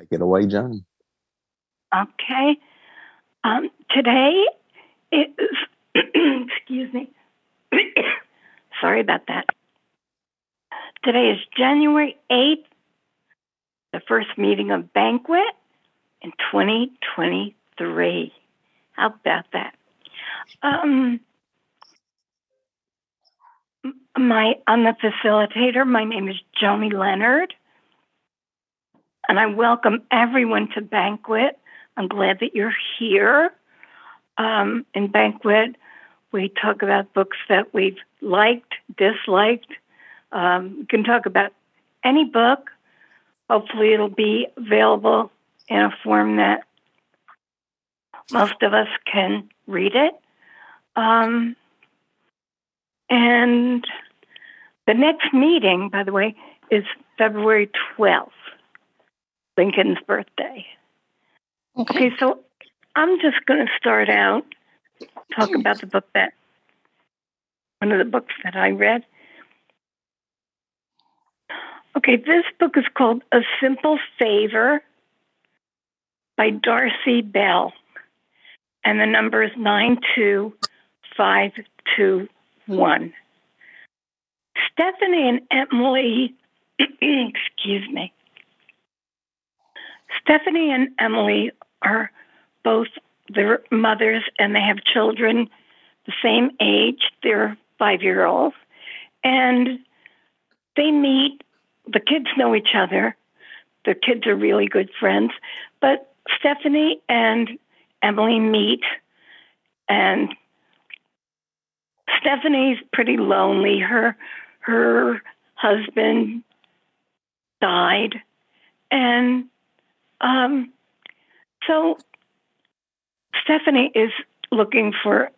Take it away, Joanie. Okay. Um, today is, excuse me. Sorry about that. Today is January 8th, the first meeting of Banquet in 2023. How about that? Um, my I'm the facilitator. My name is Joanie Leonard, and I welcome everyone to Banquet. I'm glad that you're here. Um, in Banquet, we talk about books that we've liked, disliked. Um, we can talk about any book. Hopefully, it'll be available in a form that most of us can read it. Um, and the next meeting, by the way, is February 12th, Lincoln's birthday. Okay. Okay, so I'm just going to start out talk about the book that one of the books that I read. Okay, this book is called A Simple Favor by Darcey Bell, and the number is 92521. Stephanie and Emily, excuse me, Stephanie and Emily are both their mothers and they have children the same age. They're five year olds. And they meet, the kids know each other. The kids are really good friends. But Stephanie and Emily meet, and Stephanie's pretty lonely. Her her husband died, and um, so Stephanie is looking for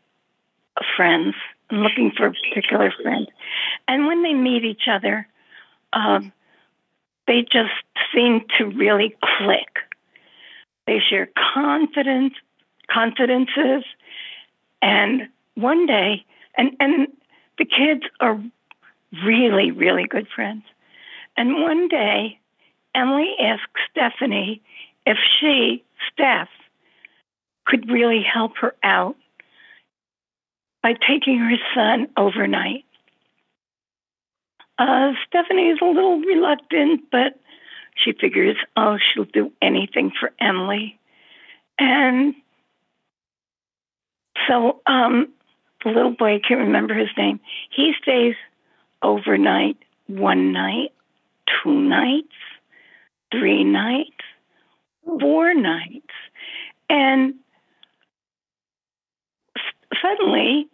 friends, looking for a particular friend. And when they meet each other, um, they just seem to really click. They share confidence, confidences, and one day, and and the kids are really, really good friends. And one day, Emily asks Stephanie if she, Steph, could really help her out by taking her son overnight. Uh, Stephanie is a little reluctant, but she figures, oh, she'll do anything for Emily. And so um, the little boy, I can't remember his name, he stays overnight one night, two nights, three nights, four nights. And s- suddenly,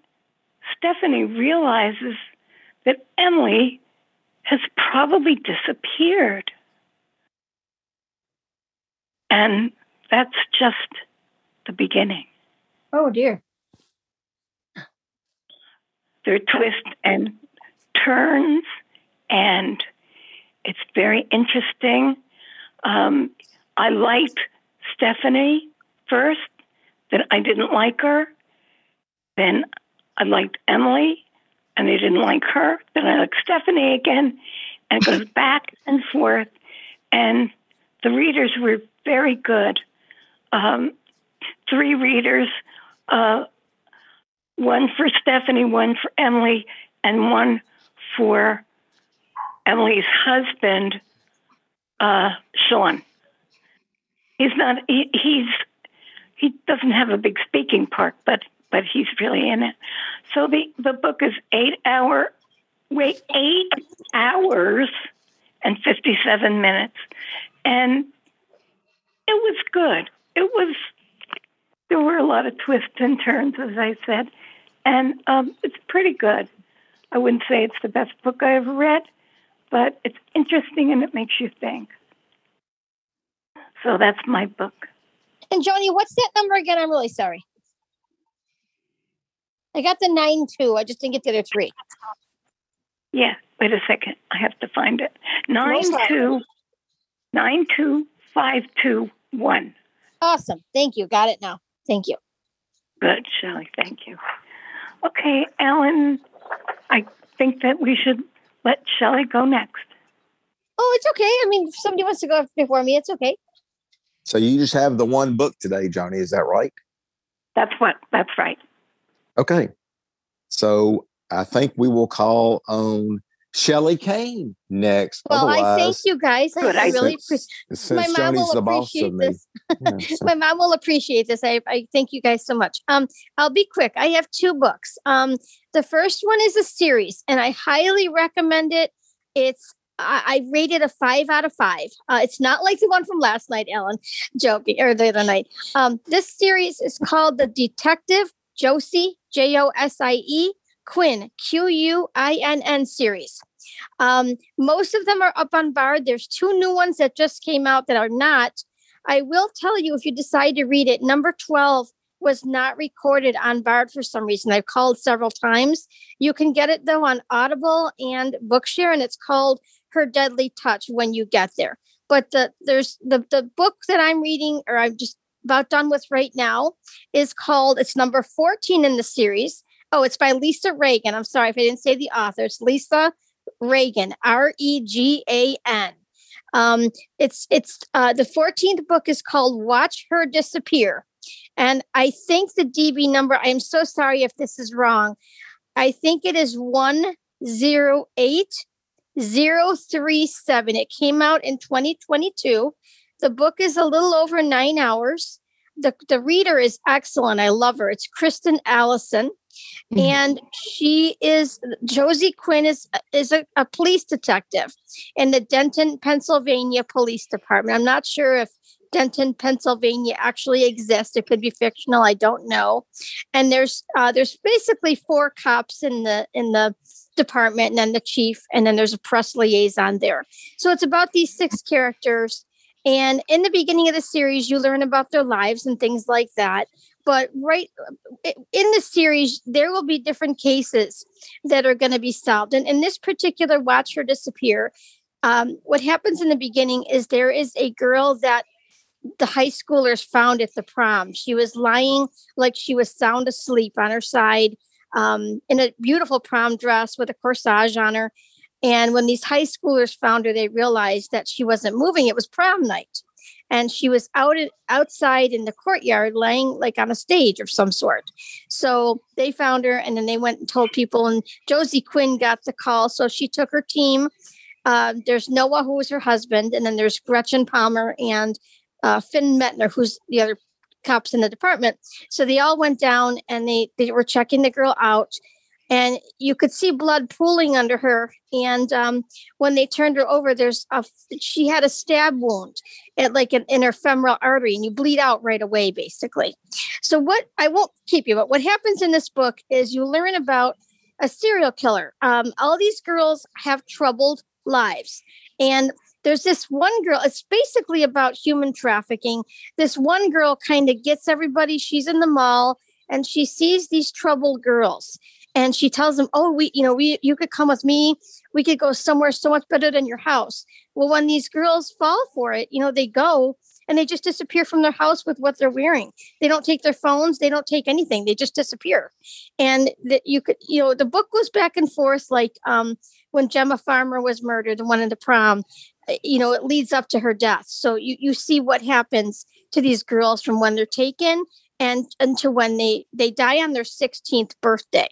Stephanie realizes that Emily has probably disappeared. And that's just the beginning. Oh dear. There are twists and turns, and it's very interesting. Um, I liked Stephanie first, then I didn't like her. Then I liked Emily, and I didn't like her. Then I liked Stephanie again, and it goes back and forth. And the readers were very good. Um, three readers, uh, one for Stephanie, one for Emily, and one for Emily's husband, uh, Sean. He's not. He, he's he doesn't have a big speaking part, but but he's really in it. So the the book is eight hour, wait eight hours and fifty seven minutes, and it was good. It was there were a lot of twists and turns, as I said, and um, it's pretty good. I wouldn't say it's the best book I ever read, but it's interesting and it makes you think. So that's my book. And Joanie, what's that number again? I'm really sorry. I got the nine two. I just didn't get the other three. Yeah, wait a second. I have to find it. Nine problem. two nine two five two one. Awesome. Thank you. Got it now. Thank you. Good, Shelley. Thank you. Okay, Ellen, I think that we should let Shelley go next. Oh, it's okay. I mean, if somebody wants to go before me, it's okay. So you just have the one book today, Joanie. Is that right? That's what. That's right. Okay. So I think we will call on Shelly Kane next. Well, I thank you guys. I, Good, I I- really appreciate. since My mom Joanie's will the boss appreciate of me. this. Yeah, so- My mom will appreciate this. I, I thank you guys so much. Um, I'll be quick. I have two books. Um, the first one is a series, and I highly recommend it. It's I, I rated a five out of five. Uh, it's not like the one from last night, Ellen, joking, or the other night. Um, this series is called The Detective Josie J O S I E Quinn Q U I N N series. Um, most of them are up on Bard. There's two new ones that just came out that are not. I will tell you if you decide to read it, number 12 was not recorded on Bard for some reason. I've called several times. You can get it though on Audible and Bookshare, and it's called Her Deadly Touch when you get there. But the there's the the book that I'm reading, or I'm just about done with right now, is called it's number 14 in the series. Oh, it's by Lisa Regan. I'm sorry if I didn't say the author. It's Lisa Regan, R E G A N. Um, it's it's uh, the 14th book is called Watch Her Disappear, and I think the DB number. I am so sorry if this is wrong. I think it is one zero eight zero three seven. It came out in 2022. The book is a little over nine hours. The, the reader is excellent. I love her. It's Kristen Allison Mhm. and she is Josie Quinn is is a, a police detective in the Denton, Pennsylvania Police Department. I'm not sure if Denton, Pennsylvania actually exists. It could be fictional. I don't know. And there's uh, there's basically four cops in the in the department, and then the chief, and then there's a press liaison there. So it's about these six characters. And in the beginning of the series, you learn about their lives and things like that. But right in the series, there will be different cases that are going to be solved. And in this particular Watch Her Disappear, um, what happens in the beginning is there is a girl that the high schoolers found at the prom. She was lying like she was sound asleep on her side um, in a beautiful prom dress with a corsage on her. And when these high schoolers found her, they realized that she wasn't moving. It was prom night. And she was out outside in the courtyard, laying like on a stage of some sort. So they found her, and then they went and told people. And Josie Quinn got the call, so she took her team. Uh, there's Noah, who was her husband, and then there's Gretchen Palmer and uh, Finn Mettner, who's the other cops in the department. So they all went down and they they were checking the girl out, and you could see blood pooling under her. And um, when they turned her over, there's a she had a stab wound at like an, in her femoral artery, and you bleed out right away, basically. So what I won't keep you, but what happens in this book is you learn about a serial killer. Um, all these girls have troubled lives, and there's this one girl it's basically about human trafficking. This one girl kind of gets everybody she's in the mall and she sees these troubled girls and she tells them oh we you know we you could come with me we could go somewhere so much better than your house. Well when these girls fall for it you know they go and they just disappear from their house with what they're wearing. They don't take their phones they don't take anything they just disappear. And that you could you know the book goes back and forth like um when gemma farmer was murdered the one in the prom Uh, you know it leads up to her death. So you you see what happens to these girls from when they're taken and until when they they die on their 16th birthday.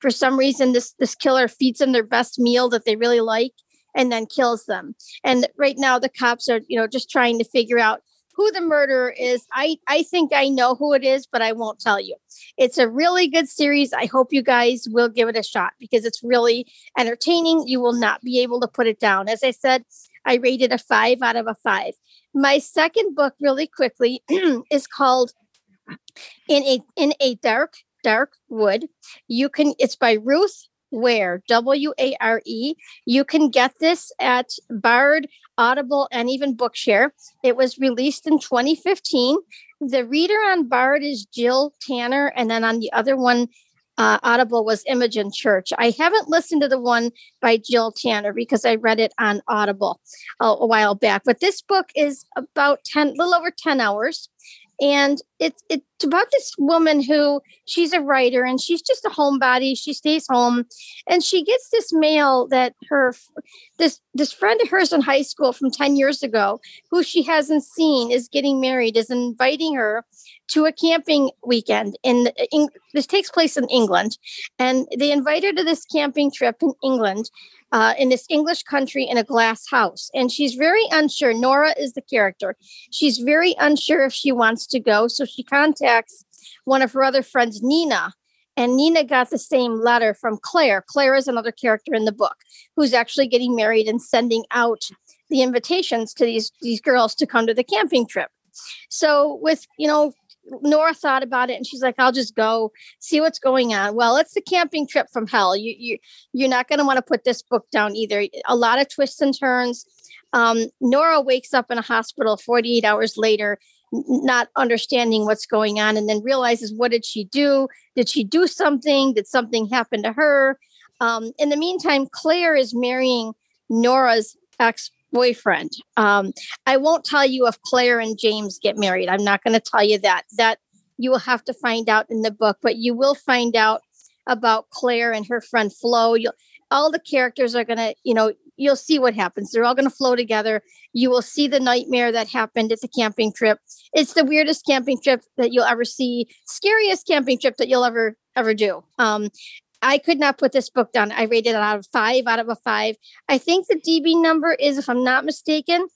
For some reason this this killer feeds them their best meal that they really like and then kills them. And right now the cops are you know just trying to figure out who the murderer is. I i think i know who it is but i won't tell you. It's a really good series. I hope you guys will give it a shot because it's really entertaining. You will not be able to put it down. As i said I rated a five out of a five. My second book, really quickly, is called "In a In a Dark Dark Wood." You can. It's by Ruth Ware, W A R E. You can get this at Bard, Audible, and even Bookshare. It was released in 2015. The reader on Bard is Jill Tanner, and then on the other one, uh, Audible was Imogen Church. I haven't listened to the one by Jill Tanner because I read it on Audible a, while back. But this book is about 10, little over 10 hours. And it's it's about this woman who she's a writer and she's just a homebody. She stays home and she gets this mail that her this this friend of hers in high school from 10 years ago who she hasn't seen is getting married is inviting her to a camping weekend in, in this takes place in england. And they invite her to this camping trip in england uh, in this English country in a glass house. And she's very unsure. Nora is the character. She's very unsure if she wants to go. So she contacts one of her other friends, Nina. And Nina got the same letter from Claire. Claire is another character in the book who's actually getting married and sending out the invitations to these, these girls to come to the camping trip. So, with you know, Nora thought about it and she's like, I'll just go see what's going on. Well, it's the camping trip from hell. You you you're not going to want to put this book down either. A lot of twists and turns. Um, Nora wakes up in a hospital 48 hours later, not understanding what's going on, and then realizes what did she do? Did she do something? Did something happen to her? Um, in the meantime, Claire is marrying Nora's ex boyfriend. Um, I won't tell you if Claire and James get married. I'm not going to tell you that. That you will have to find out in the book, but you will find out about Claire and her friend Flo. You'll, all the characters are going to, you know, you'll see what happens. They're all going to flow together. You will see the nightmare that happened at the camping trip. It's the weirdest camping trip that you'll ever see, scariest camping trip that you'll ever ever do. Um, I could not put this book down. I rated it out of five out of a five. I think the DB number is, if I'm not mistaken,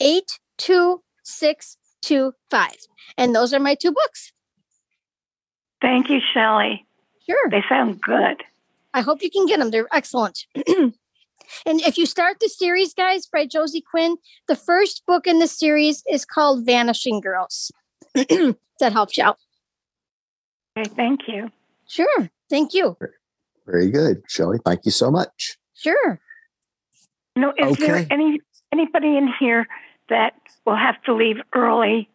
eight two six two five, and those are my two books. Thank you, Shelley. Sure, they sound good. I hope you can get them. They're excellent. and if you start the series, guys, by Josie Quinn, the first book in the series is called Vanishing Girls. that helps you out. Okay, thank you. Sure. Thank you. Very good, Shelley. Thank you so much. Sure. No, is okay. there any anybody in here that will have to leave early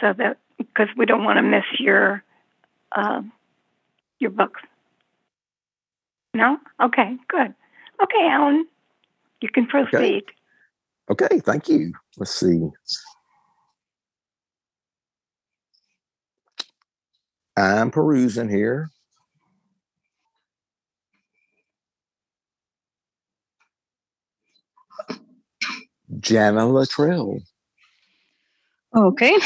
so that because we don't want to miss your uh, your books? No. Okay. Good. Okay, Alan, you can proceed. Okay. okay thank you. Let's see. I'm perusing here. Jana Luttrell. Okay.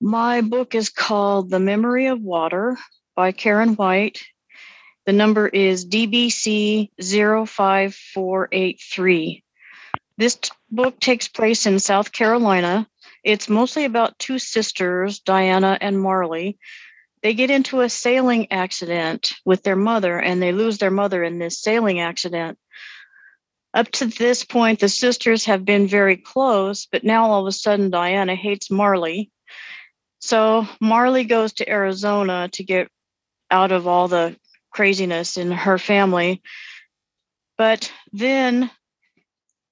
My book is called The Memory of Water by Karen White. The number is DBC 05483. This t- book takes place in South Carolina. It's mostly about two sisters, Diana and Marley. They get into a sailing accident with their mother and they lose their mother in this sailing accident. Up to this point, the sisters have been very close, but now all of a sudden, Diana hates Marley. So Marley goes to Arizona to get out of all the craziness in her family. But then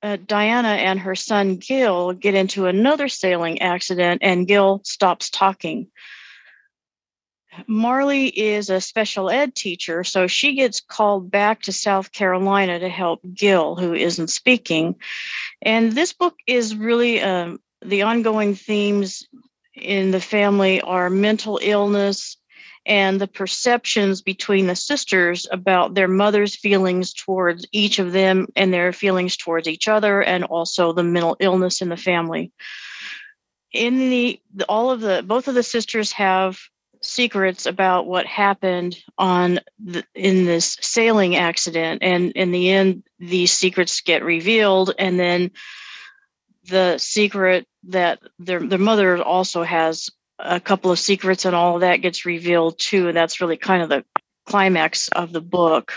uh, Diana and her son Gil get into another sailing accident, and Gil stops talking. Marley is a special ed teacher, so she gets called back to South Carolina to help Gil, who isn't speaking. And this book is really um, the ongoing themes in the family are mental illness and the perceptions between the sisters about their mother's feelings towards each of them and their feelings towards each other, and also the mental illness in the family. In the all of the both of the sisters have secrets about what happened on the, in this sailing accident. And in the end these secrets get revealed and then the secret that their their mother also has a couple of secrets and all of that gets revealed too. And that's really kind of the climax of the book.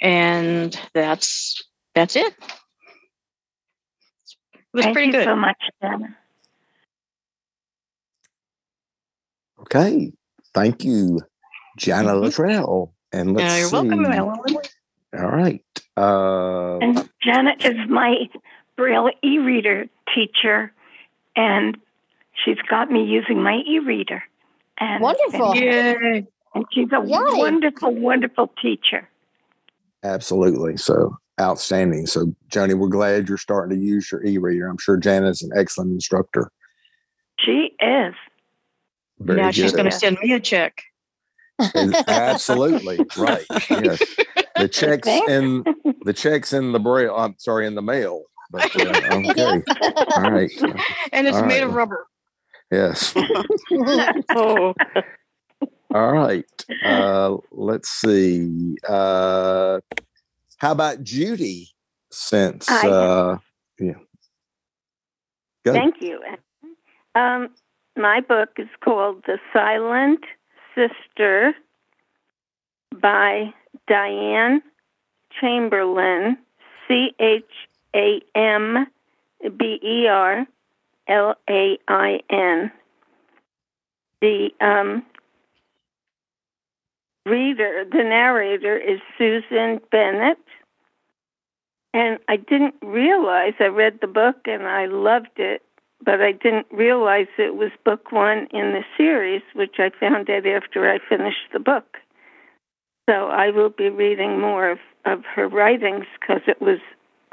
And that's that's it. It was Thank pretty you good. so much Dana. Okay. Thank you, Jana Mhm. Luttrell. And let's yeah, you're see. welcome Ellen. All right. Uh, And Janet is my Braille e-reader teacher, and she's got me using my e-reader. And Wonderful. Yay. And she's a Yay. wonderful, wonderful teacher. absolutely. So outstanding. So, Joanie, we're glad you're starting to use your e reader. I'm sure Jana's an excellent instructor. She is. Very now she's going to send me a check. Absolutely right. Yes, the checks Thanks. in the checks in the braille. I'm sorry, in the mail. But uh, okay, all right. And it's All made right. of rubber. Yes. oh, All right. Uh, let's see. Uh, how about Judy? Since uh, yeah, Go. thank you. Um, my book is called The Silent Sister by Diane Chamberlain, C H A M B E R L A I N. The um, reader, the narrator, is Susan Bennett. And I didn't realize, I read the book and I loved it, but I didn't realize it was book one in the series, which I found out after I finished the book. So I will be reading more of, of her writings because it was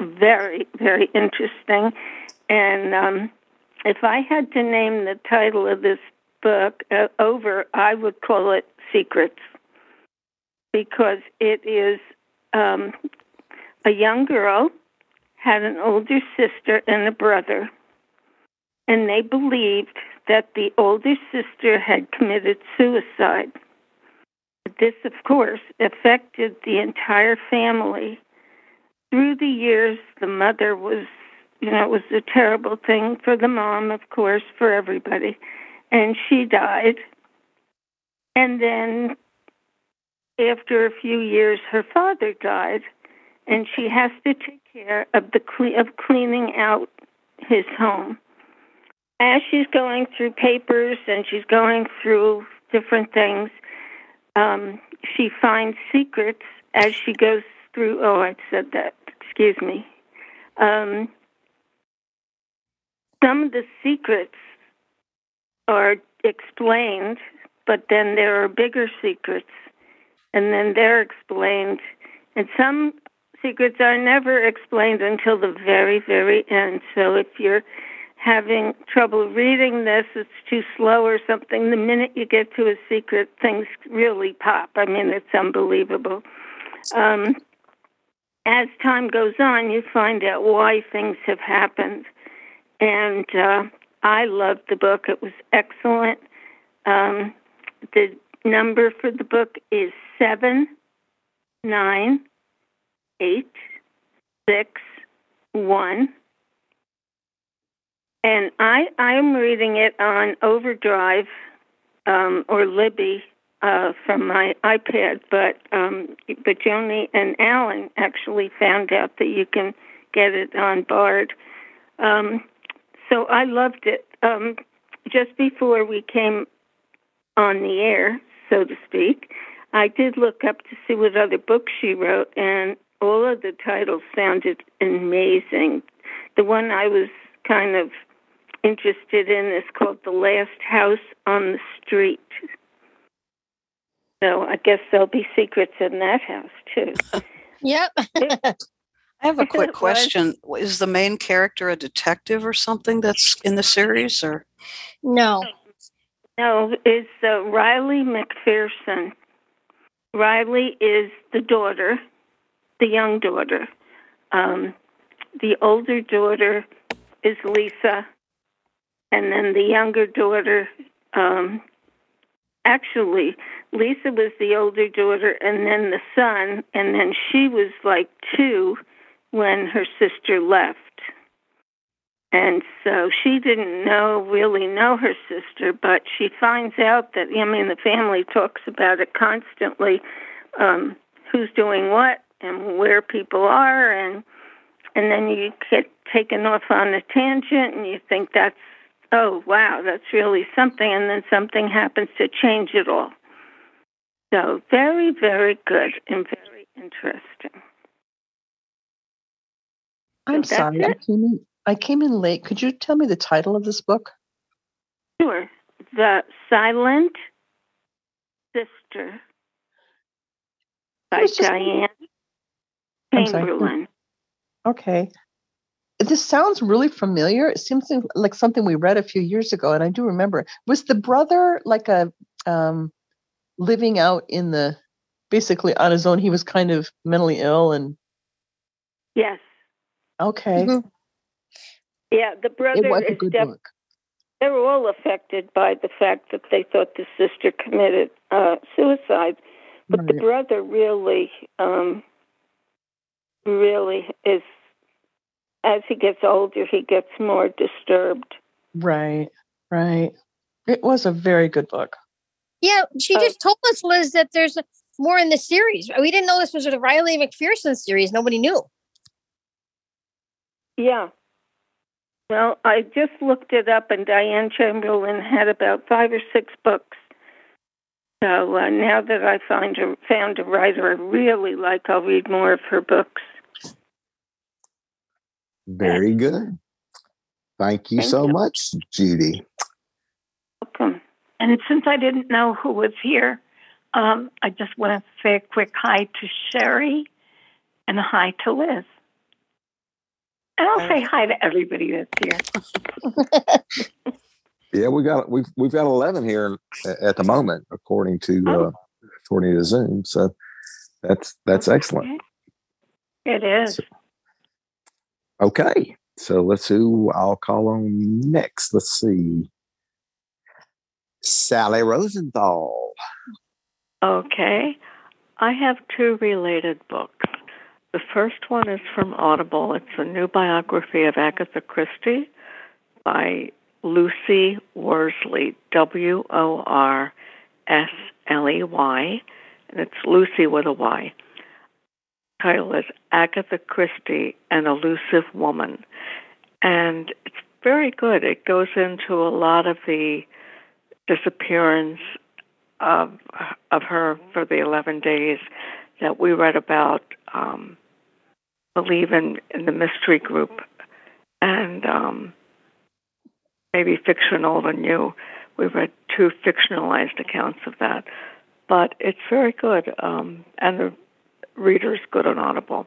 very, very interesting. And um, if I had to name the title of this book uh, over, I would call it Secrets because it is um, a young girl had an older sister and a brother, and they believed that the older sister had committed suicide. This, of course, affected the entire family. Through the years, the mother was, you know, it was a terrible thing for the mom, of course, for everybody. And she died. And then, after a few years, her father died and she has to take care of the cle- of cleaning out his home. As she's going through papers and she's going through different things, um, she finds secrets as she goes through. Oh, I said that. Excuse me. Um, some of the secrets are explained, but then there are bigger secrets, and then they're explained. And some secrets are never explained until the very, very end. So if you're having trouble reading this, it's too slow or something, the minute you get to a secret, things really pop. I mean, it's unbelievable. Um, as time goes on, you find out why things have happened. And uh, I loved the book, it was excellent. Um, the number for the book is seven nine eight six one and i i'm reading it on overdrive um or libby uh from my ipad but um but joanie and alan actually found out that you can get it on bard um so i loved it um just before we came on the air so to speak i did look up to see what other books she wrote and all of the titles sounded amazing. The one I was kind of interested in is called The Last House on the Street. So I guess there'll be secrets in that house too. Yep. I have a It quick was. question. Is the main character a detective or something that's in the series or no. No, it's uh, Riley MacPherson. Riley is the daughter, the young daughter. Um, the older daughter is Lisa, and then the younger daughter. Um, actually, Lisa was the older daughter, and then the son, and then she was like two when her sister left. And so she didn't know, really know her sister, but she finds out that, I mean, the family talks about it constantly um, who's doing what and where people are. And, and then you get taken off on a tangent and you think that's, oh, wow, that's really something. And then something happens to change it all. So very, very good and very interesting. I'm So sorry, I came in. I came in late. Could you tell me the title of this book? Sure. The Silent Sister by just- Diane sorry. Chamberlain. Okay. The this sounds really familiar. It seems like something we read a few years ago, and I do remember. Was the brother like a um, living out in the basically on his own? He was kind of mentally ill, and Yes. okay, Mhm. Yeah, the brother it was a is good def- book. they were all affected by the fact that they thought the sister committed uh, suicide, but the brother really, um, really is. As he gets older, he gets more disturbed. Right, right. It was a very good book. Yeah, she Oh. just told us, Liz, that there's more in the series. We didn't know this was a Riley MacPherson series. Nobody knew. Yeah. Well, I just looked it up, and Diane Chamberlain had about five or six books. So uh, now that I find a, found a writer I really like, I'll read more of her books. Very good. Thank you Thank so you. much, Judy. Welcome. And since I didn't know who was here, um, I just want to say a quick hi to Sherry and a hi to Liz. And I'll say hi to everybody that's here. Yeah, we got we've we've got eleven here at the moment, according to uh, Oh. according to Zoom. So that's that's excellent. It is. Okay, so let's who I'll call on next. Let's see, Sally Rosenthal. Okay. I have two related books. The first one is from Audible. It's a new biography of Agatha Christie by Lucy Worsley, W O R S L E Y, and it's Lucy with a Y. Title is Agatha Christie, an Elusive Woman. And it's very good. It goes into a lot of the disappearance of of her for the eleven days that we read about. Um, believe in in the mystery group, and um, maybe fictional than you. We read two fictionalized accounts of that, but it's very good, um, and the reader's good on Audible.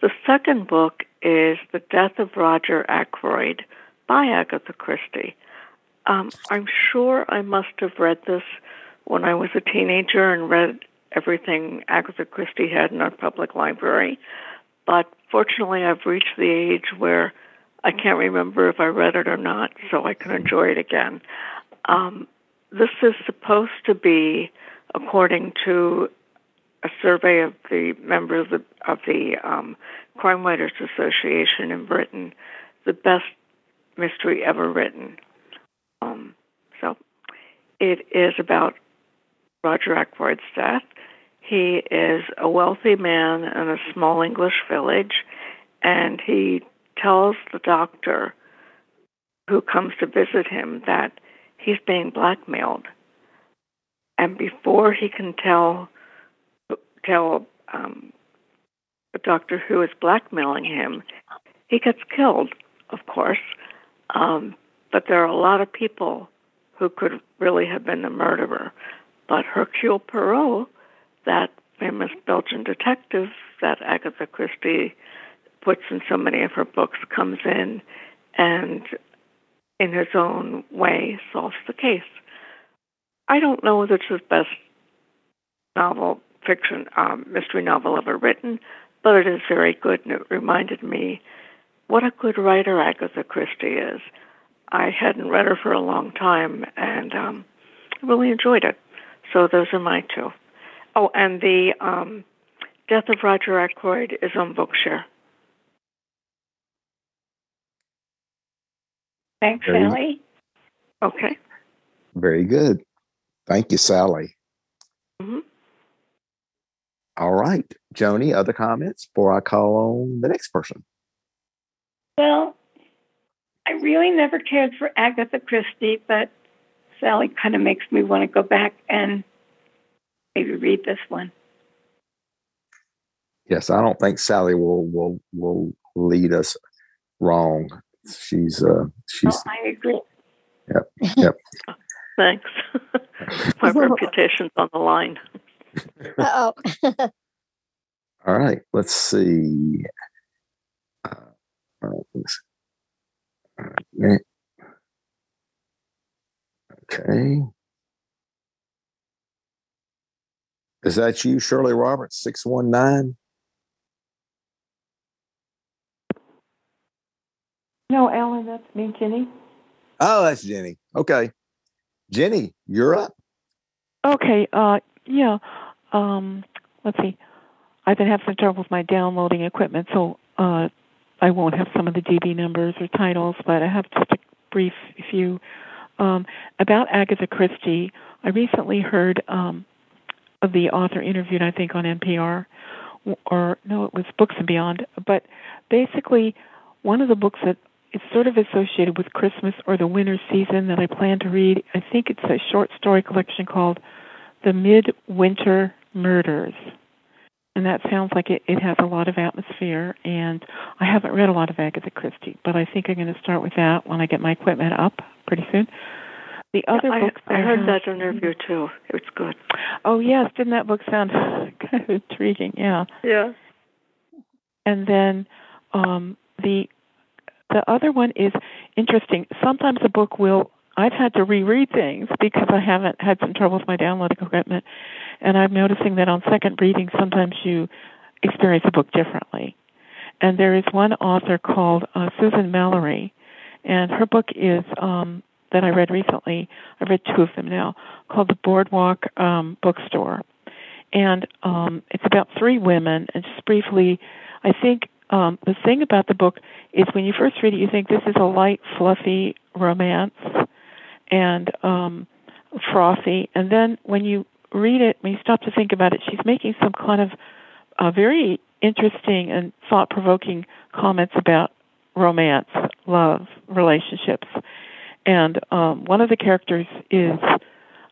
The second book is The Death of Roger Ackroyd by Agatha Christie. Um, I'm sure I must have read this when I was a teenager and read everything Agatha Christie had in our public library. But fortunately, I've reached the age where I can't remember if I read it or not, so I can enjoy it again. Um, this is supposed to be, according to a survey of the members of, of the um, Crime Writers Association in Britain, the best mystery ever written. Um, so it is about Roger Ackroyd's death. He is a wealthy man in a small English village, and he tells the doctor who comes to visit him that he's being blackmailed. And before he can tell tell um, the doctor who is blackmailing him, he gets killed, of course. Um, but there are a lot of people who could really have been the murderer. But Hercule Poirot, that famous Belgian detective that Agatha Christie puts in so many of her books, comes in and, in his own way, solves the case. I don't know whether it's his best novel, fiction, um, mystery novel ever written, but it is very good, and it reminded me what a good writer Agatha Christie is. I hadn't read her for a long time, and um, I really enjoyed it. So those are my two. Oh, and the um, Death of Roger Ackroyd is on Bookshare. Thanks, Very- Sally. Okay. Very good. Thank you, Sally. hmm All right, Joanie. Other comments before I call on the next person? Well, I really never cared for Agatha Christie, but Sally kind of makes me want to go back and maybe read this one. Yes, I don't think Sally will will will lead us wrong. She's uh she's Oh, I agree. Yep. Yep. Thanks. my reputation's on the line. Uh oh. all right. Let's see. Uh, all right, let's- Okay. Is that you, Shirley Roberts, 619? No, Alan, that's me, Jenny. Oh, that's Jenny. Okay. Jenny, you're up. Okay. Uh, yeah. Um, let's see. I've been having some trouble with my downloading equipment, so uh, I won't have some of the DB numbers or titles, but I have just a brief few. Um, about Agatha Christie, I recently heard um, of the author interviewed, I think, on NPR, or no, it was Books and Beyond. But basically, one of the books that is sort of associated with Christmas or the winter season that I plan to read, I think it's a short story collection called The Midwinter Murders and that sounds like it, it has a lot of atmosphere. And I haven't read a lot of Agatha Christie, but I think I'm going to start with that when I get my equipment up pretty soon. The other I, books I heard that interview too. It was good. Oh yes, didn't that book sound kind of intriguing? Yeah. Yeah. And then um, the the other one is interesting. Sometimes a book will I've had to reread things because I haven't had some trouble with my downloading equipment, and I'm noticing that on second reading, sometimes you experience a book differently. And there is one author called uh, Susan Mallery, and her book is um, that I read recently. I've read two of them now, called The Boardwalk um, Bookstore, and um, it's about three women. And just briefly, I think um, the thing about the book is when you first read it, you think this is a light, fluffy romance and um, frothy. And then when you read it, when you stop to think about it, she's making some kind of uh, very interesting and thought provoking comments about romance, love, relationships. And um, one of the characters is,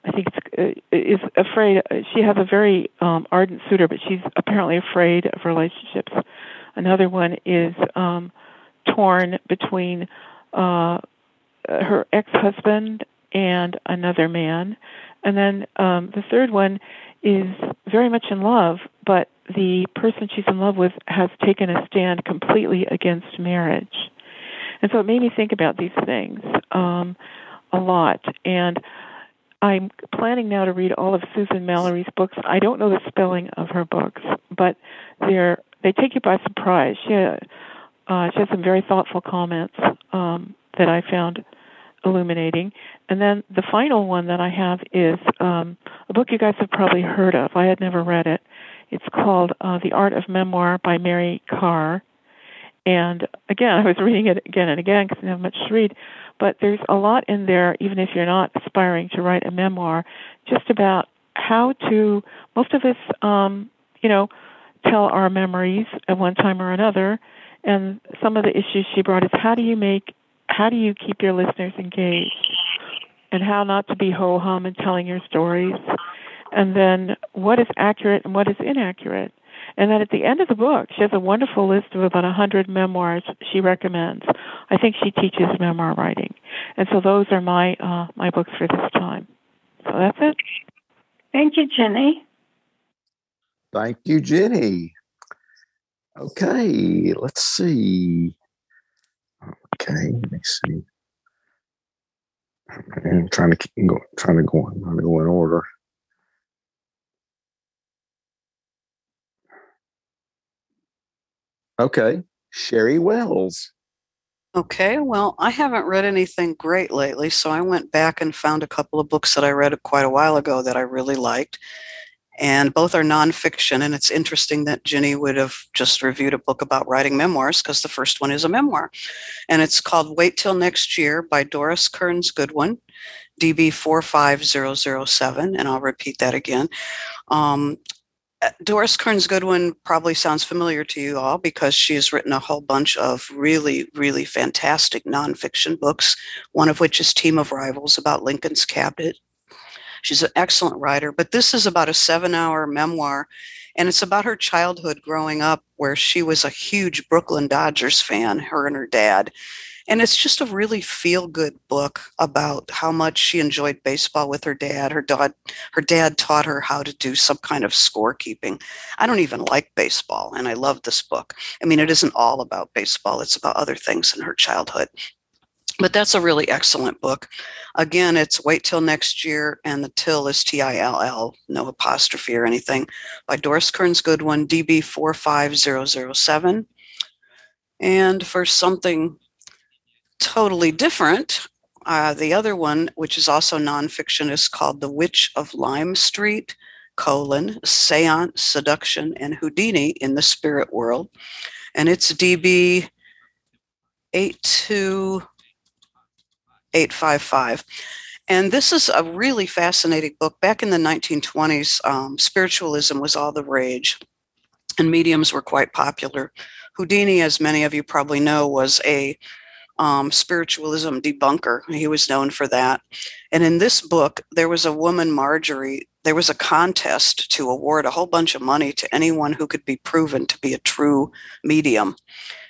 I think, it's, uh, is afraid. She has a very um, ardent suitor, but she's apparently afraid of relationships. Another one is um, torn between uh, her ex-husband and another man, and then um, the third one is very much in love, but the person she's in love with has taken a stand completely against marriage, and so it made me think about these things um, a lot. And I'm planning now to read all of Susan Mallery's books. I don't know the spelling of her books, but they're they take you by surprise. She uh, she has some very thoughtful comments um, that I found illuminating. And then the final one that I have is um, a book you guys have probably heard of. I had never read it. It's called uh, The Art of Memoir by Mary Karr. And again, I was reading it again and again because I didn't have much to read. But there's a lot in there, even if you're not aspiring to write a memoir, just about how to, most of us, um, you know, tell our memories at one time or another. And some of the issues she brought is how do you make how do you keep your listeners engaged? And how not to be ho hum in telling your stories? And then what is accurate and what is inaccurate? And then at the end of the book she has a wonderful list of about a hundred memoirs she recommends. I think she teaches memoir writing. And so those are my uh, my books for this time. So that's it. Thank you jenny. Thank you jenny. Okay let's see Okay, let me see. I'm trying to keep go, trying to go, trying to go in order. Okay, Sherry Wells. Okay, well, I haven't read anything great lately, so I went back and found a couple of books that I read quite a while ago that I really liked and both are nonfiction. And it's interesting that Ginny would have just reviewed a book about writing memoirs because the first one is a memoir. And it's called Wait Till Next Year by Doris Kearns Goodwin, DB 45007. And I'll repeat that again. Um, uh, Doris Kearns Goodwin probably sounds familiar to you all because she has written a whole bunch of really, really fantastic nonfiction books, one of which is Team of Rivals about Lincoln's cabinet She's an excellent writer, but this is about a seven hour memoir. And it's about her childhood growing up, where she was a huge Brooklyn Dodgers fan, her and her dad. And it's just a really feel good book about how much she enjoyed baseball with her dad. Her dad, her dad taught her how to do some kind of scorekeeping. I don't even like baseball, and I love this book. I mean, it isn't all about baseball, it's about other things in her childhood but that's a really excellent book. Again, it's Wait Till Next Year, and the till is T I L L, no apostrophe or anything, by Doris Kearns Goodwin, DB 45007. And for something totally different, uh, the other one, which is also nonfiction, is called The Witch of Lime Street, colon, Seance, Seduction, and Houdini in the Spirit World. And it's DB 82855. And this is a really fascinating book. Back in the 1920s, um, spiritualism was all the rage, and mediums were quite popular. Houdini, as many of you probably know, was a um, spiritualism debunker. He was known for that. And in this book, there was a woman, Margery, there was a contest to award a whole bunch of money to anyone who could be proven to be a true medium.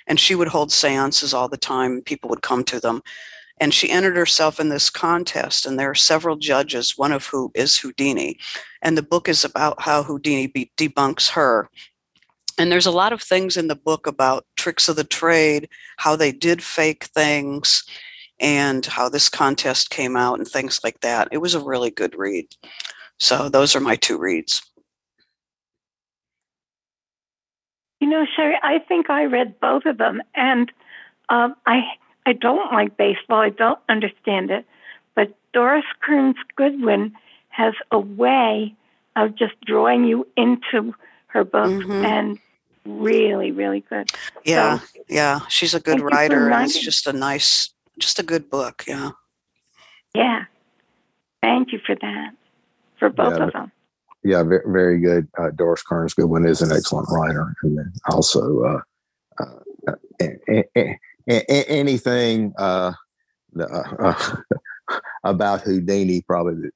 And she would hold seances all the time, people would come to them. And she entered herself in this contest, and there are several judges, one of who is Houdini. And the book is about how Houdini be- debunks her and there's a lot of things in the book about tricks of the trade, how they did fake things, and how this contest came out and things like that. It was a really good read. So those are my two reads. You know, Sherry, I think I read both of them, and um, I I don't like baseball. I don't understand it, but Doris Kearns Goodwin has a way of just drawing you into her book mm-hmm. and really, really good. Yeah, so, yeah, she's a good writer, and it's just a nice, just a good book. Yeah. Yeah. Thank you for that, for both yeah, of them. Yeah, very, very good. Uh, Doris Kearns Goodwin is an excellent writer, and then also uh, uh, a, a, a, anything uh, uh, about Houdini probably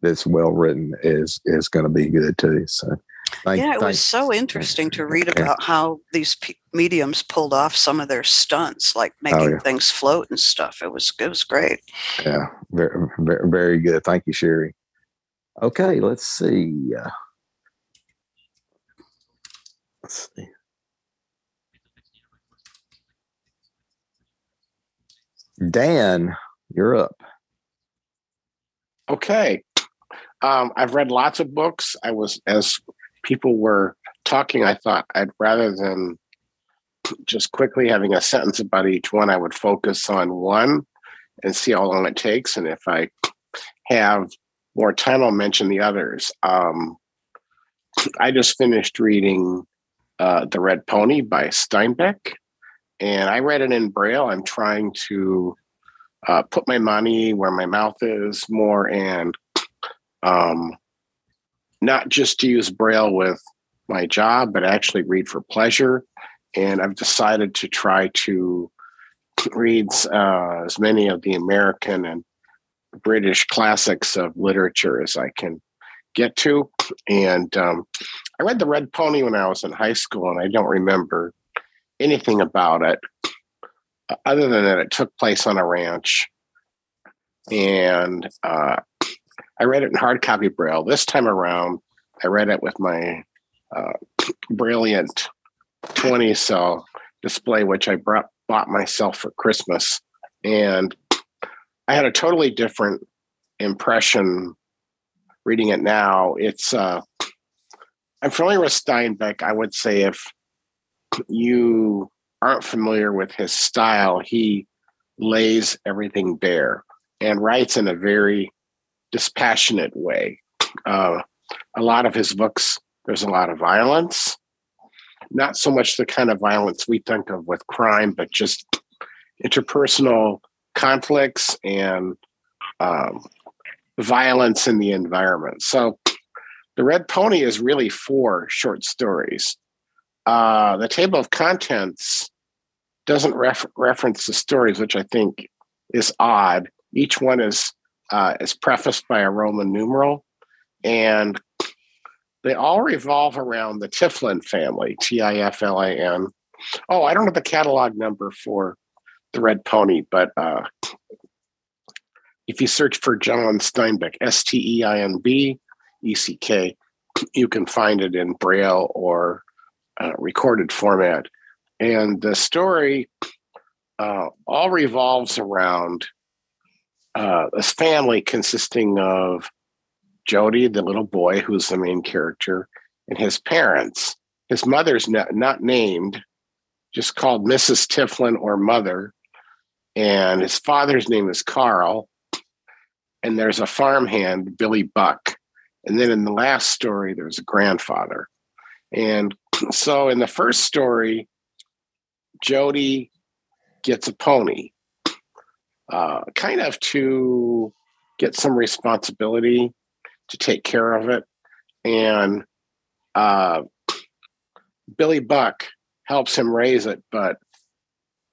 that's well written is is going to be good too. So Thank, yeah, it was so interesting to read about how these mediums pulled off some of their stunts, like oh, making oh, yeah. things float and stuff. It was it was great. Yeah, very very, very good. Thank you, Sherry. Okay, let's see. Uh, let's see. Dan, you're up. Okay. Um, I've read lots of books. I was, as people were talking, I thought I'd rather than just quickly having a sentence about each one, I would focus on one and see how long it takes. And if I have more time, I'll mention the others. Um, I just finished reading uh, The Red Pony by Steinbeck, and I read it in Braille. I'm trying to uh, put my money where my mouth is more and um, not just to use Braille with my job, but actually read for pleasure. And I've decided to try to read uh, as many of the American and British classics of literature as I can get to. And um, I read The Red Pony when I was in high school, and I don't remember anything about it other than that it took place on a ranch. And uh, I read it in hard copy braille. This time around, I read it with my uh, Brailliant 20 cell display, which I brought, bought myself for Christmas. And I had a totally different impression reading it now. It's, uh, I'm familiar with Steinbeck. I would say if you aren't familiar with his style, he lays everything bare and writes in a very dispassionate way. Uh, a lot of his books, there's a lot of violence, not so much the kind of violence we think of with crime, but just interpersonal conflicts and um, violence in the environment. So, The Red Pony is really four short stories. Uh, the table of contents doesn't ref- reference the stories, which I think is odd. Each one is uh, is prefaced by a Roman numeral, and they all revolve around the Tiflin family, T I F L A N. Oh, I don't have the catalog number for the Red Pony, but uh, if you search for John Steinbeck, S T E I N B E C K, you can find it in Braille or uh, recorded format. And the story uh, all revolves around uh, this family consisting of Jody, the little boy who's the main character, and his parents. His mother's not, not named, just called Mrs. Tiflin or Mother. And his father's name is Carl. And there's a farmhand, Billy Buck. And then in the last story, there's a grandfather. And so in the first story, Jody gets a pony, uh, kind of to get some responsibility to take care of it. And uh, Billy Buck helps him raise it, but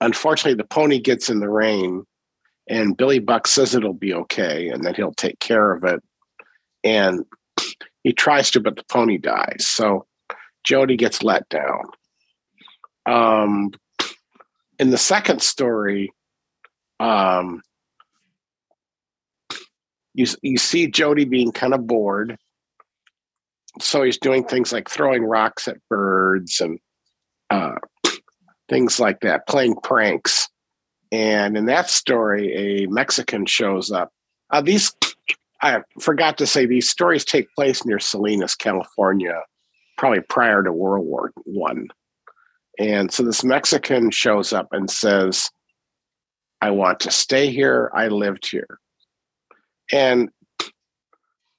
unfortunately, the pony gets in the rain, and Billy Buck says it'll be okay and that he'll take care of it. And he tries to, but the pony dies. So Jody gets let down. Um, in the second story, um, you you see Jody being kind of bored, so he's doing things like throwing rocks at birds and uh, things like that, playing pranks. And in that story, a Mexican shows up. Uh, these I forgot to say these stories take place near Salinas, California, probably prior to World War One. And so this Mexican shows up and says, I want to stay here. I lived here. And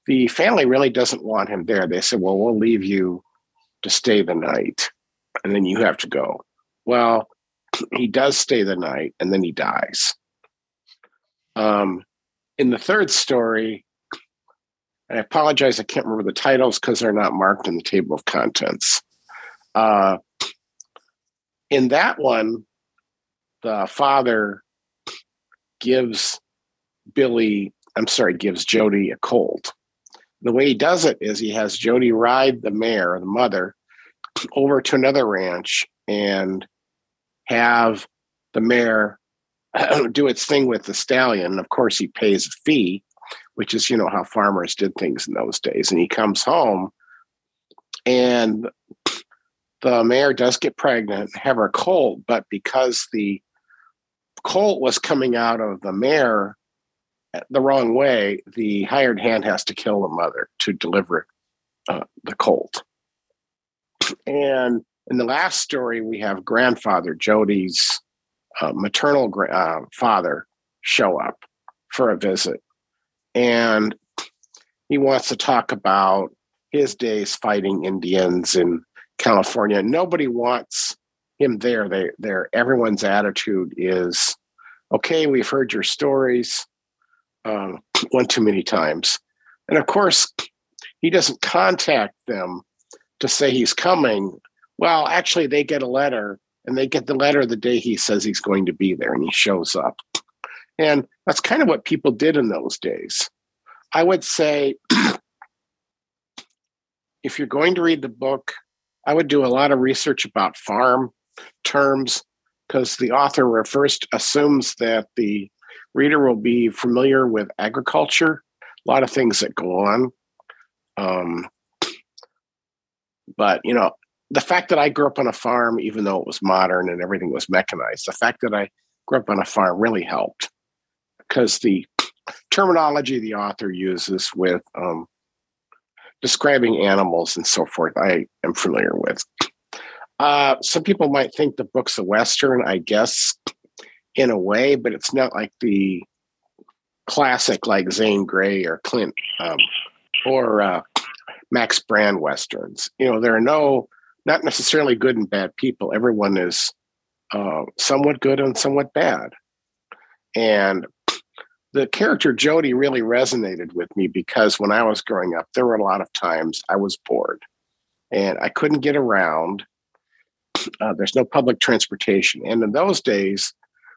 the family really doesn't want him there. They said, Well, we'll leave you to stay the night, and then you have to go. Well, he does stay the night, and then he dies. Um, in the third story, I apologize, I can't remember the titles because they're not marked in the table of contents. Uh, in that one, the father gives Billy, I'm sorry, gives Jody a cold. The way he does it is he has Jody ride the mare, the mother, over to another ranch and have the mare do its thing with the stallion. Of course, he pays a fee, which is, you know, how farmers did things in those days. And he comes home and the mare does get pregnant, have her colt, but because the colt was coming out of the mare the wrong way, the hired hand has to kill the mother to deliver uh, the colt. And in the last story, we have grandfather Jody's uh, maternal gra- uh, father show up for a visit, and he wants to talk about his days fighting Indians in California. Nobody wants him there. They, there, everyone's attitude is, okay, we've heard your stories um, one too many times, and of course, he doesn't contact them to say he's coming. Well, actually, they get a letter, and they get the letter the day he says he's going to be there, and he shows up. And that's kind of what people did in those days. I would say if you're going to read the book, I would do a lot of research about farm terms because the author first assumes that the reader will be familiar with agriculture, a lot of things that go on. Um, but, you know, the fact that I grew up on a farm, even though it was modern and everything was mechanized, the fact that I grew up on a farm really helped because the terminology the author uses with um, describing animals and so forth, I am familiar with. Uh, some people might think the book's a Western, I guess, in a way, but it's not like the classic like Zane Grey or Clint um, or uh, Max Brand Westerns. You know, there are no, not necessarily good and bad people. Everyone is uh, somewhat good and somewhat bad. And the character Jody really resonated with me because when I was growing up, there were a lot of times I was bored and I couldn't get around. Uh, there's no public transportation. And in those days,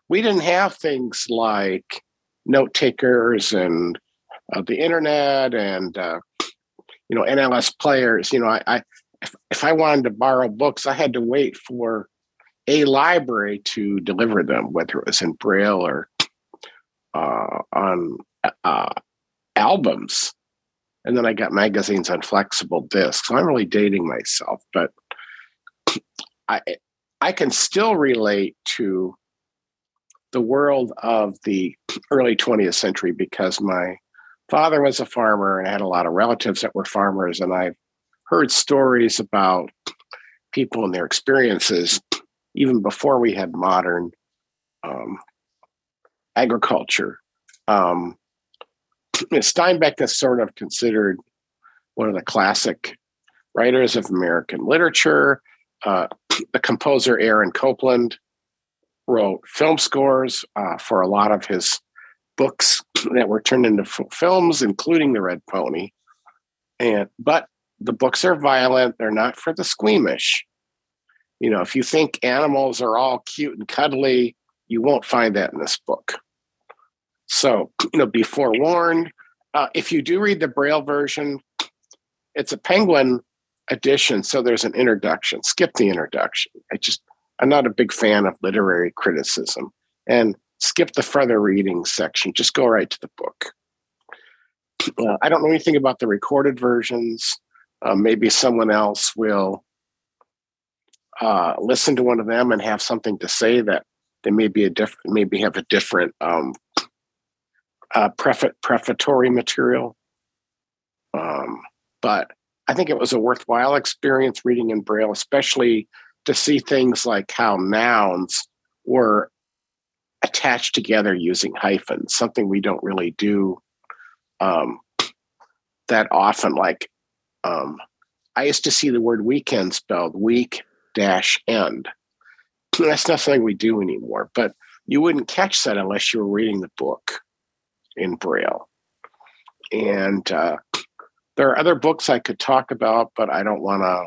we didn't have things like note takers and uh, the internet and, uh, you know, NLS players. You know, I, I if, if I wanted to borrow books, I had to wait for a library to deliver them, whether it was in Braille or uh, on uh, albums, and then I got magazines on flexible discs. So I'm really dating myself, but I I can still relate to the world of the early 20th century because my father was a farmer and I had a lot of relatives that were farmers, and I've heard stories about people and their experiences even before we had modern um, agriculture. Um, Steinbeck is sort of considered one of the classic writers of American literature. Uh, the composer Aaron Copland wrote film scores uh, for a lot of his books that were turned into f- films, including The Red Pony. And but the books are violent; they're not for the squeamish. You know, if you think animals are all cute and cuddly, you won't find that in this book. So, you know, be forewarned. Uh, if you do read the Braille version, it's a Penguin edition, so there's an introduction. Skip the introduction. I just I'm not a big fan of literary criticism, and skip the further reading section. Just go right to the book. Uh, I don't know anything about the recorded versions. Uh, maybe someone else will uh, listen to one of them and have something to say that they may be a different, maybe have a different um, uh, prefa- prefatory material. Um, but I think it was a worthwhile experience reading in Braille, especially to see things like how nouns were attached together using hyphens, something we don't really do um, that often. Like um, I used to see the word weekend spelled week dash end. That's not something we do anymore, but you wouldn't catch that unless you were reading the book in Braille. And uh, there are other books I could talk about, but I don't want to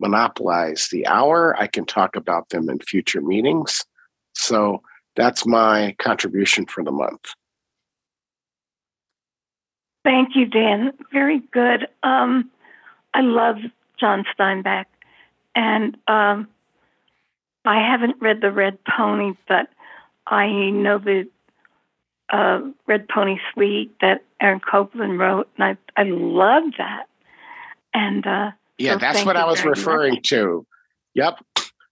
monopolize the hour. I can talk about them in future meetings. So that's my contribution for the month. Thank you, Dan. Very good. Um, I love John Steinbeck, and um, I haven't read the Red Pony, but I know the uh, Red Pony Suite that Aaron Copland wrote, and I I love that. And uh, yeah, so that's what I was referring much. to. Yep,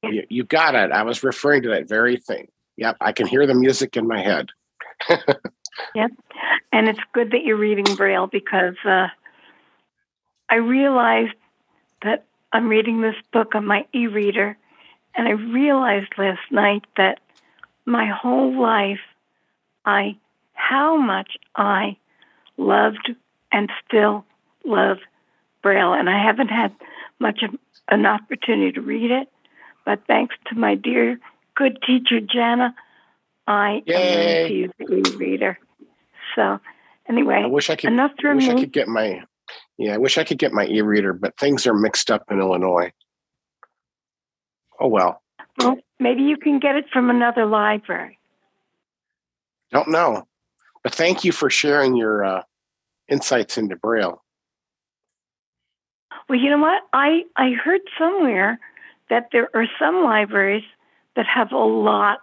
you, you got it. I was referring to that very thing. Yep, I can hear the music in my head. yep, and it's good that you're reading Braille because uh, I realized that I'm reading this book on my e-reader, and I realized last night that my whole life, I how much I loved and still love Braille, and I haven't had much of an opportunity to read it, but thanks to my dear good teacher Jana, I Yay. am going to use the e-reader. So anyway, I wish I could. Enough I wish me. I could get my. Yeah, I wish I could get my e-reader, but things are mixed up in Illinois. Oh well. Well, maybe you can get it from another library. Don't know, but thank you for sharing your uh, insights into Braille. Well, you know what? I I heard somewhere that there are some libraries that have a lot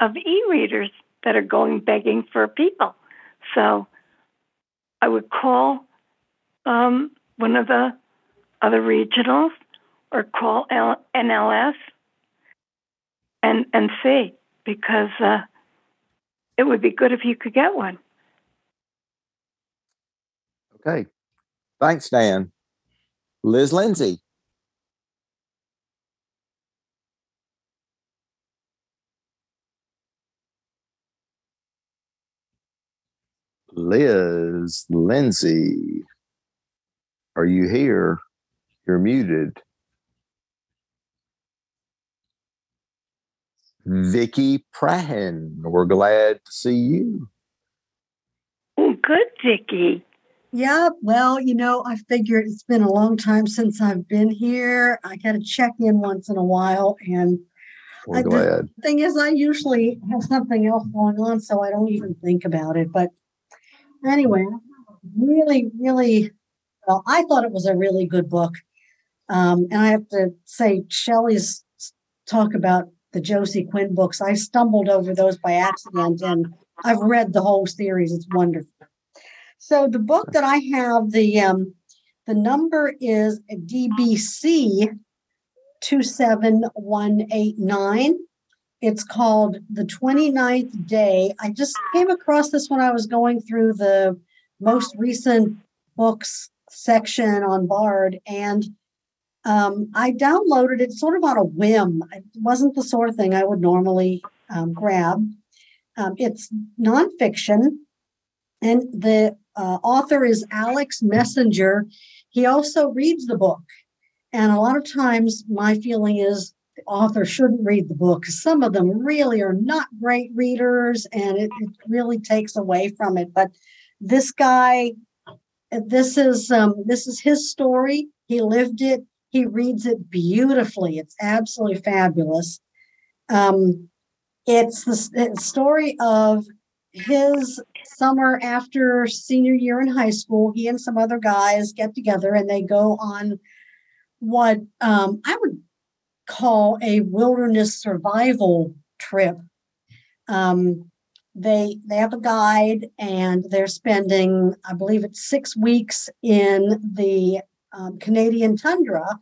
of e-readers that are going begging for people. So I would call um, one of the other regionals or call L- NLS and and see because uh, it would be good if you could get one. Okay, thanks, Dan. Liz Lindsay. Liz Lindsay, are you here? You're muted. Vicki Prahin, we're glad to see you. Oh, good, Vicki. Yeah, well, you know, I figured it's been a long time since I've been here. I got to check in once in a while, and I. The thing is, I usually have something else going on, so I don't even think about it. But anyway, really, really, well, I thought it was a really good book. Um, and I have to say, Shelley's talk about the Josie Quinn books, I stumbled over those by accident, and I've read the whole series. It's wonderful. So the book that I have, the um, the number is DBC two seven one eight nine, it's called The 29th Day. I just came across this when I was going through the most recent books section on Bard, and um, I downloaded it sort of on a whim. It wasn't the sort of thing I would normally um, grab. Um, it's nonfiction, and the uh, author is Alex Messenger. He also reads the book. And a lot of times, my feeling is the author shouldn't read the book because some of them really are not great readers and it, it really takes away from it. But this guy, this is um, this is his story. He lived it. He reads it beautifully. It's absolutely fabulous. Um, it's the story of his summer after senior year in high school. He and some other guys get together and they go on what um, I would call a wilderness survival trip. Um, they they have a guide and they're spending, I believe it's six weeks in the um, Canadian tundra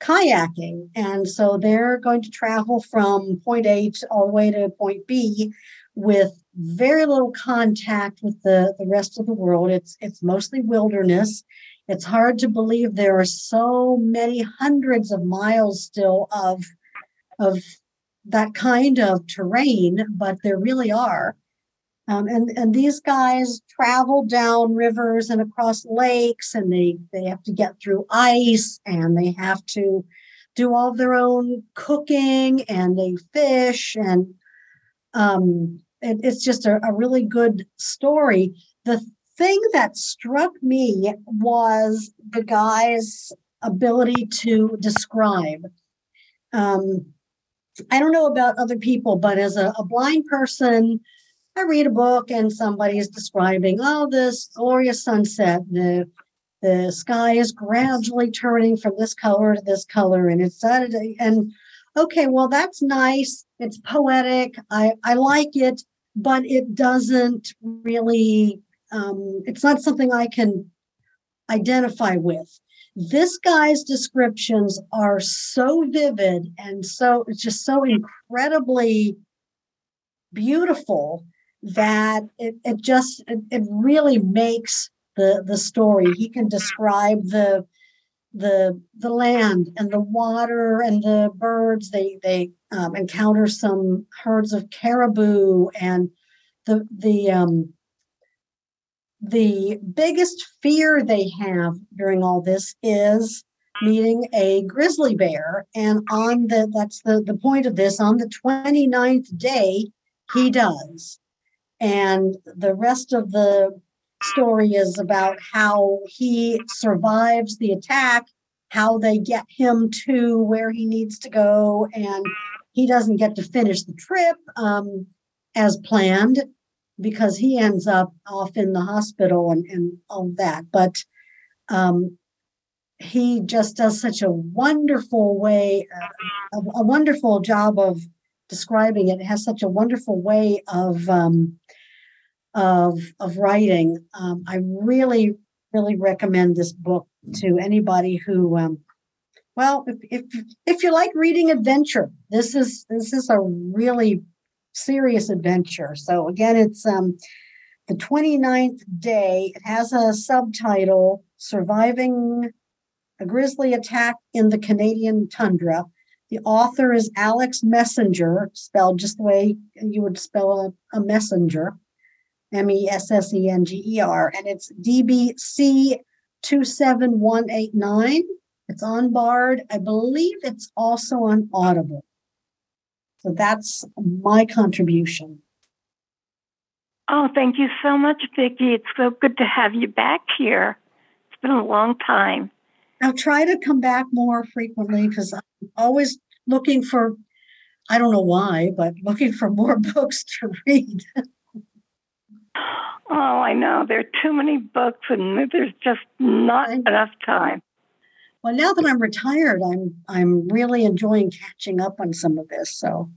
kayaking. And so they're going to travel from point A to, all the way to point B with very little contact with the, the rest of the world. It's it's mostly wilderness. It's hard to believe there are so many hundreds of miles still of of that kind of terrain, but there really are. Um, and and these guys travel down rivers and across lakes, and they they have to get through ice, and they have to do all their own cooking, and they fish, and um, it, it's just a, a really good story. The thing that struck me was the guy's ability to describe. Um, I don't know about other people, but as a, a blind person I read a book and somebody is describing, oh, this glorious sunset. The the sky is gradually turning from this color to this color, and it's Saturday. And okay, well, that's nice. It's poetic. I I like it, but it doesn't really. Um, it's not something I can identify with. This guy's descriptions are so vivid and so it's just so incredibly beautiful that it, it just it, it really makes the the story. He can describe the the the land and the water and the birds. They they um, encounter some herds of caribou and the the um the biggest fear they have during all this is meeting a grizzly bear. And on the that's the the point of this on the 29th day he does and the rest of the story is about how he survives the attack, how they get him to where he needs to go, and he doesn't get to finish the trip um, as planned because he ends up off in the hospital and, and all that. But um, he just does such a wonderful way, uh, a, a, wonderful job of describing it. it has such a wonderful way of um, of of writing. Um, I really, really recommend this book to anybody who, um, well, if, if if you like reading adventure, this is this is a really serious adventure. So again, it's um, the 29th day. It has a subtitle: "Surviving a Grizzly Attack in the Canadian Tundra." The author is Alex Messenger, spelled just the way you would spell a, a messenger. M E S S E N G E R, and it's DBC 27189. It's on Bard. I believe it's also on Audible. So that's my contribution. Oh, thank you so much, Vicki. It's so good to have you back here. It's been a long time. I'll try to come back more frequently because I'm always looking for, I don't know why, but looking for more books to read. Oh, I know. There are too many books and there's just not enough time. Well, now that I'm retired, I'm I'm really enjoying catching up on some of this. So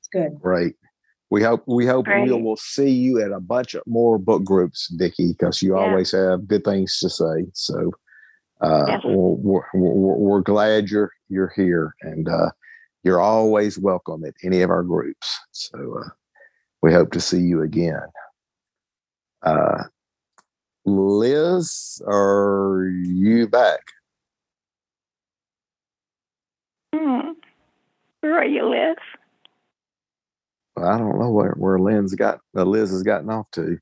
it's good. Right. We hope we hope we will see you at a bunch of more book groups, Vicki, because you yeah. always have good things to say. So uh, yes. we're, we're, we're, glad you're you're here, and uh, you're always welcome at any of our groups. So uh, we hope to see you again. Uh, Liz, are you back? Hmm. Where are you, Liz? I don't know where where Lynn's got uh, Liz has gotten off to,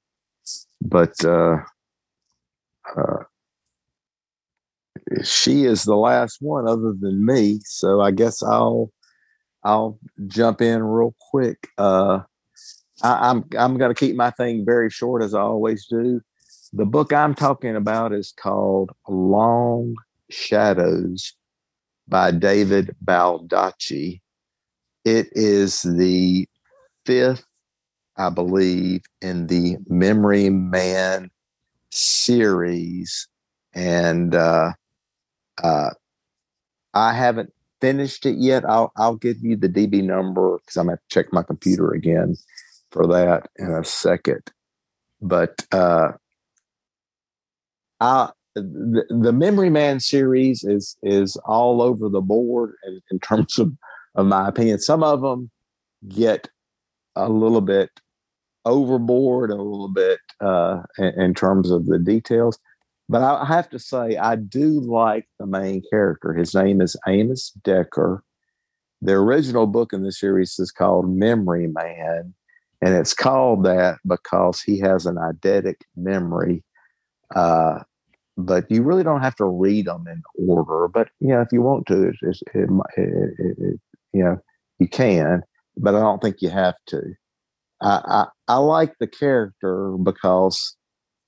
but uh, uh, she is the last one other than me. So I guess I'll I'll jump in real quick. Uh, I, I'm I'm going to keep my thing very short as I always do. The book I'm talking about is called Long Shadows by David Baldacci. It is the fifth, I believe, in the Memory Man series, and uh, uh, I haven't finished it yet. I'll I'll give you the DB number because I'm to check my computer again for that in a second. But uh, I the, the Memory Man series is is all over the board in, in terms of, of my opinion. Some of them get a little bit overboard, a little bit uh, in, in terms of the details. But I have to say, I do like the main character. His name is Amos Decker. The original book in the series is called Memory Man, and it's called that because he has an eidetic memory. Uh, but you really don't have to read them in order. But you know, if you want to, it, it, it, it you know, you can. But I don't think you have to. I I, I like the character because,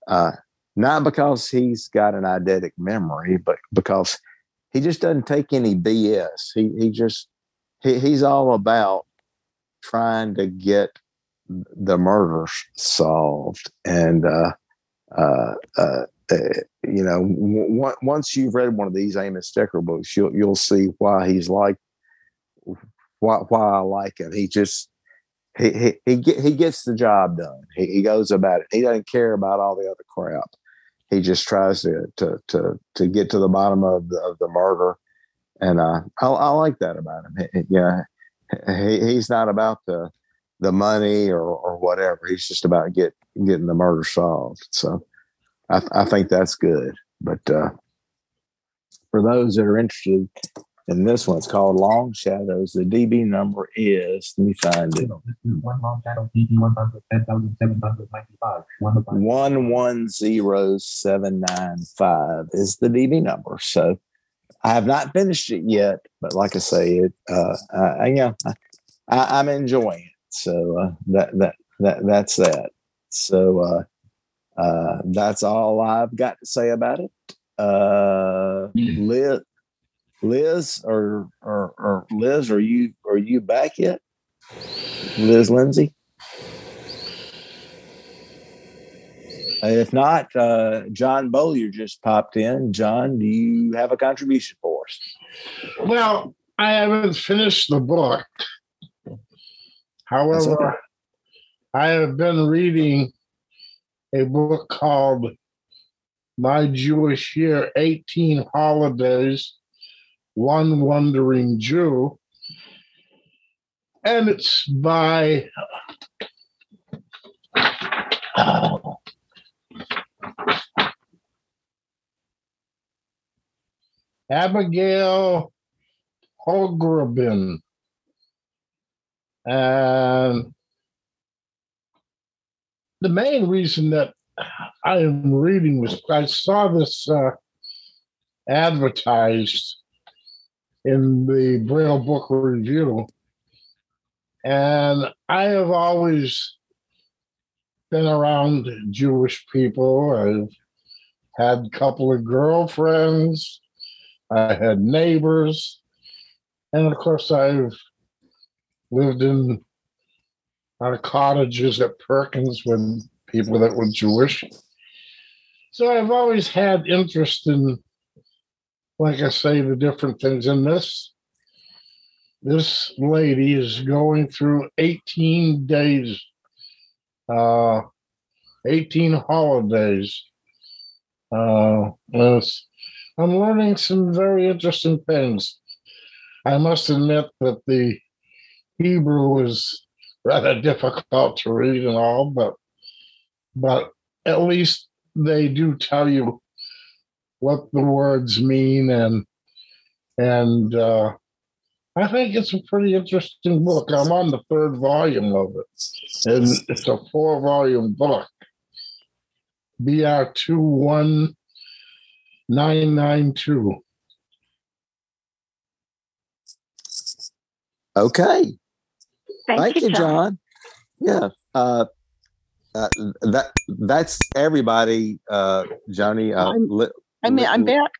uh, not because he's got an eidetic memory, but because he just doesn't take any BS. He he just he, he's all about trying to get the murder solved and uh, uh, uh, uh, you know, w- once you've read one of these Amos Decker books, you'll you'll see why he's like why why I like him. He just he he he, get, he gets the job done. He, he goes about it. He doesn't care about all the other crap. He just tries to to to to get to the bottom of the of the murder, and uh, I, I like that about him. He, yeah, he, he's not about the the money or or whatever. He's just about get getting the murder solved. So I, I think that's good. But uh, for those that are interested in this one's called Long Shadows. The DB number is, let me find it. One one zero seven nine five is the DB number. So I have not finished it yet, but like I say, it uh, I, yeah, I, am enjoying it. So uh, that that that that's that. So uh, uh, that's all I've got to say about it. Uh, Liz, Liz, or, or or Liz, are you are you back yet? Liz Lindsay. If not, uh, John Bowyer just popped in. John, do you have a contribution for us? Well, I haven't finished the book. However, okay. I have been reading a book called My Jewish Year 18 Holidays, One Wandering Jew. And it's by Abigail Pogrebin. And the main reason that I am reading was I saw this uh, advertised in the Braille Book Review, and I have always been around Jewish people. I've had a couple of girlfriends, I had neighbors, and of course, I've lived in our cottages at Perkins with people that were Jewish. So I've always had interest in, like I say, the different things. in this, this lady is going through 18 days, uh, 18 holidays. Uh, I'm learning some very interesting things. I must admit that the Hebrew was rather difficult to read and all, but but at least they do tell you what the words mean and and uh, I think it's a pretty interesting book. I'm on the third volume of it, and it's a four volume book. BR two one nine nine two. Okay. Thank, Thank you, John. Yeah. Uh, uh, that that's everybody, uh, Johnny. Uh, li- I mean, I'm back.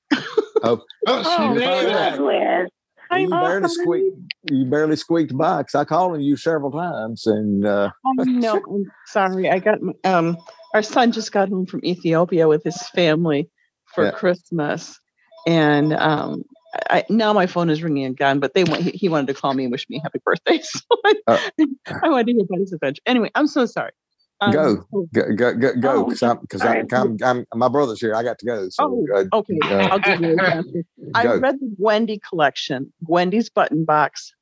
Oh, Oh, she Oh, made yeah. it. Liz. you barely squeaked. You barely squeaked by because I called on you several times, and uh, I know. I'm sorry. I got um our son just got home from Ethiopia with his family for Yeah. Christmas, and um I now my phone is ringing again. But they want he, he wanted to call me and wish me happy birthday, so I, Uh. I wanted to hear about his adventure. Anyway, I'm so sorry. Um, go, go, go, go, go, Oh, because I'm because I'm. I'm, I'm my brother's here. I got to go. So Oh, uh, okay. uh, I'll give you a. I read the Gwendy collection, Gwendy's button box,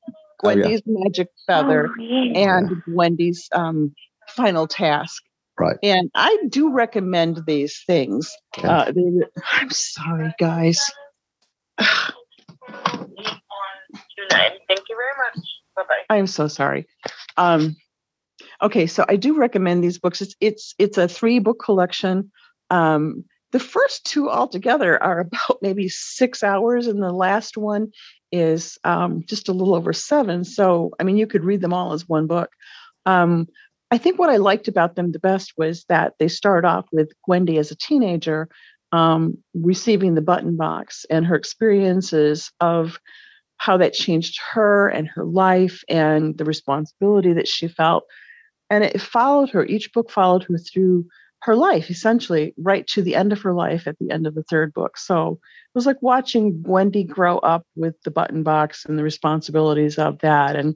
Oh, yeah. Gwendy's magic feather, Oh, yeah. and Gwendy's um, final task. Right. And I do recommend these things. Yeah. Uh, they, I'm sorry, guys. Thank you very much. Bye bye. I'm so sorry. Um, okay, so I do recommend these books. It's it's it's a three book collection. Um, the first two altogether are about maybe six hours, and the last one is um, just a little over seven. So I mean, you could read them all as one book. Um, I think what I liked about them the best was that they start off with Gwendy as a teenager um, receiving the button box and her experiences of how that changed her and her life and the responsibility that she felt. And it followed her, each book followed her through her life, essentially, right to the end of her life at the end of the third book. So it was like watching Gwendy grow up with the button box and the responsibilities of that and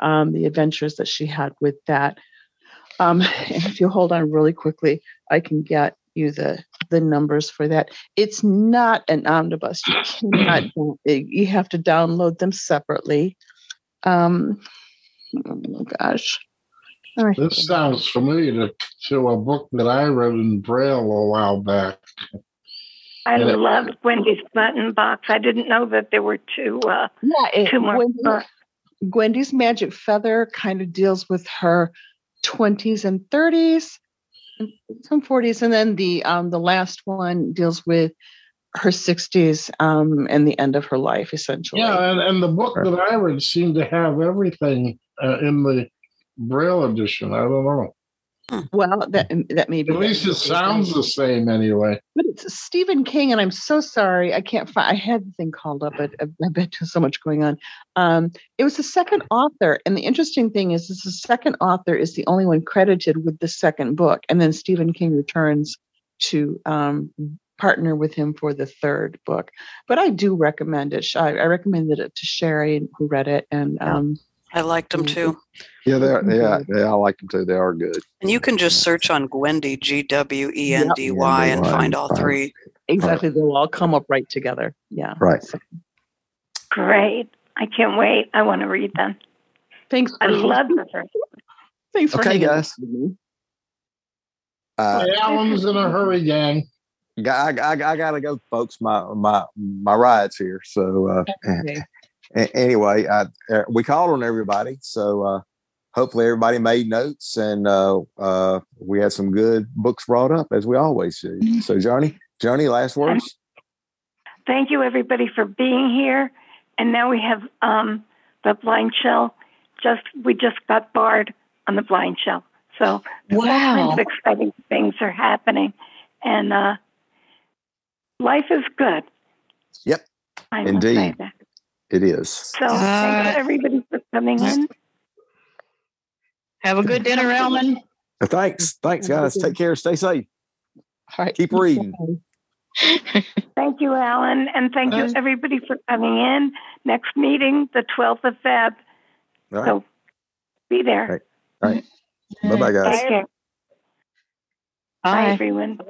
um, the adventures that she had with that. Um, and if you hold on really quickly, I can get you the the numbers for that. It's not an omnibus. You cannot. You have to download them separately. Um, oh gosh. All right. This sounds familiar to, to a book that I read in Braille a while back. I Yeah. loved Gwendy's button box. I didn't know that there were two. Uh, Yeah, it, two more Gwendy- books. Gwendy's Magic Feather kind of deals with her 20s and 30s, and some 40s, and then the um, the last one deals with her 60s um, and the end of her life, essentially. Yeah, and, and the book that I read seemed to have everything uh, in the Braille edition. I don't know. Well, that that may be. At least it sounds the same anyway. But it's Stephen King, and I'm so sorry I can't find. I had the thing called up, but I, I bet there's so much going on. Um, it was the second author, and the interesting thing is, is the second author is the only one credited with the second book, and then Stephen King returns to um, partner with him for the third book. But I do recommend it. I, I recommended it to Sherry, who read it, and um, I liked them too. yeah, they are, yeah, yeah, I like them too. They are good. And you can just search on Gwendy, G W E N D Y, and find all three. exactly, they'll all come up right together. Yeah. Right. Great. I can't wait. I want to read them. thanks. I for- love the first. Thanks for Okay, hanging guys. with me. Uh, Hey, Alan's in a hurry, gang. I, I, I gotta go, folks. My my my ride's here. So uh, Okay. A- anyway, I, uh, we called on everybody. So uh, hopefully everybody made notes, and uh, uh, we had some good books brought up as we always do. So Johnny, Johnny, last words. Thank you, everybody, for being here. And now we have um, the BlindShell. Just we just got Bard on the BlindShell, so all kinds of exciting things are happening, and uh, life is good. Yep, I must say indeed, that. It is. So thank you, everybody, for coming in. Have a good dinner, Alan. Uh, thanks, thanks, guys. Take care. Stay safe. All right. Keep reading. Thank you, Alan, and thank you, everybody, for coming in. Next meeting, the 12th of Feb. All right. So be there. All right. Bye, bye, guys. Take care. Bye, Bye. everyone.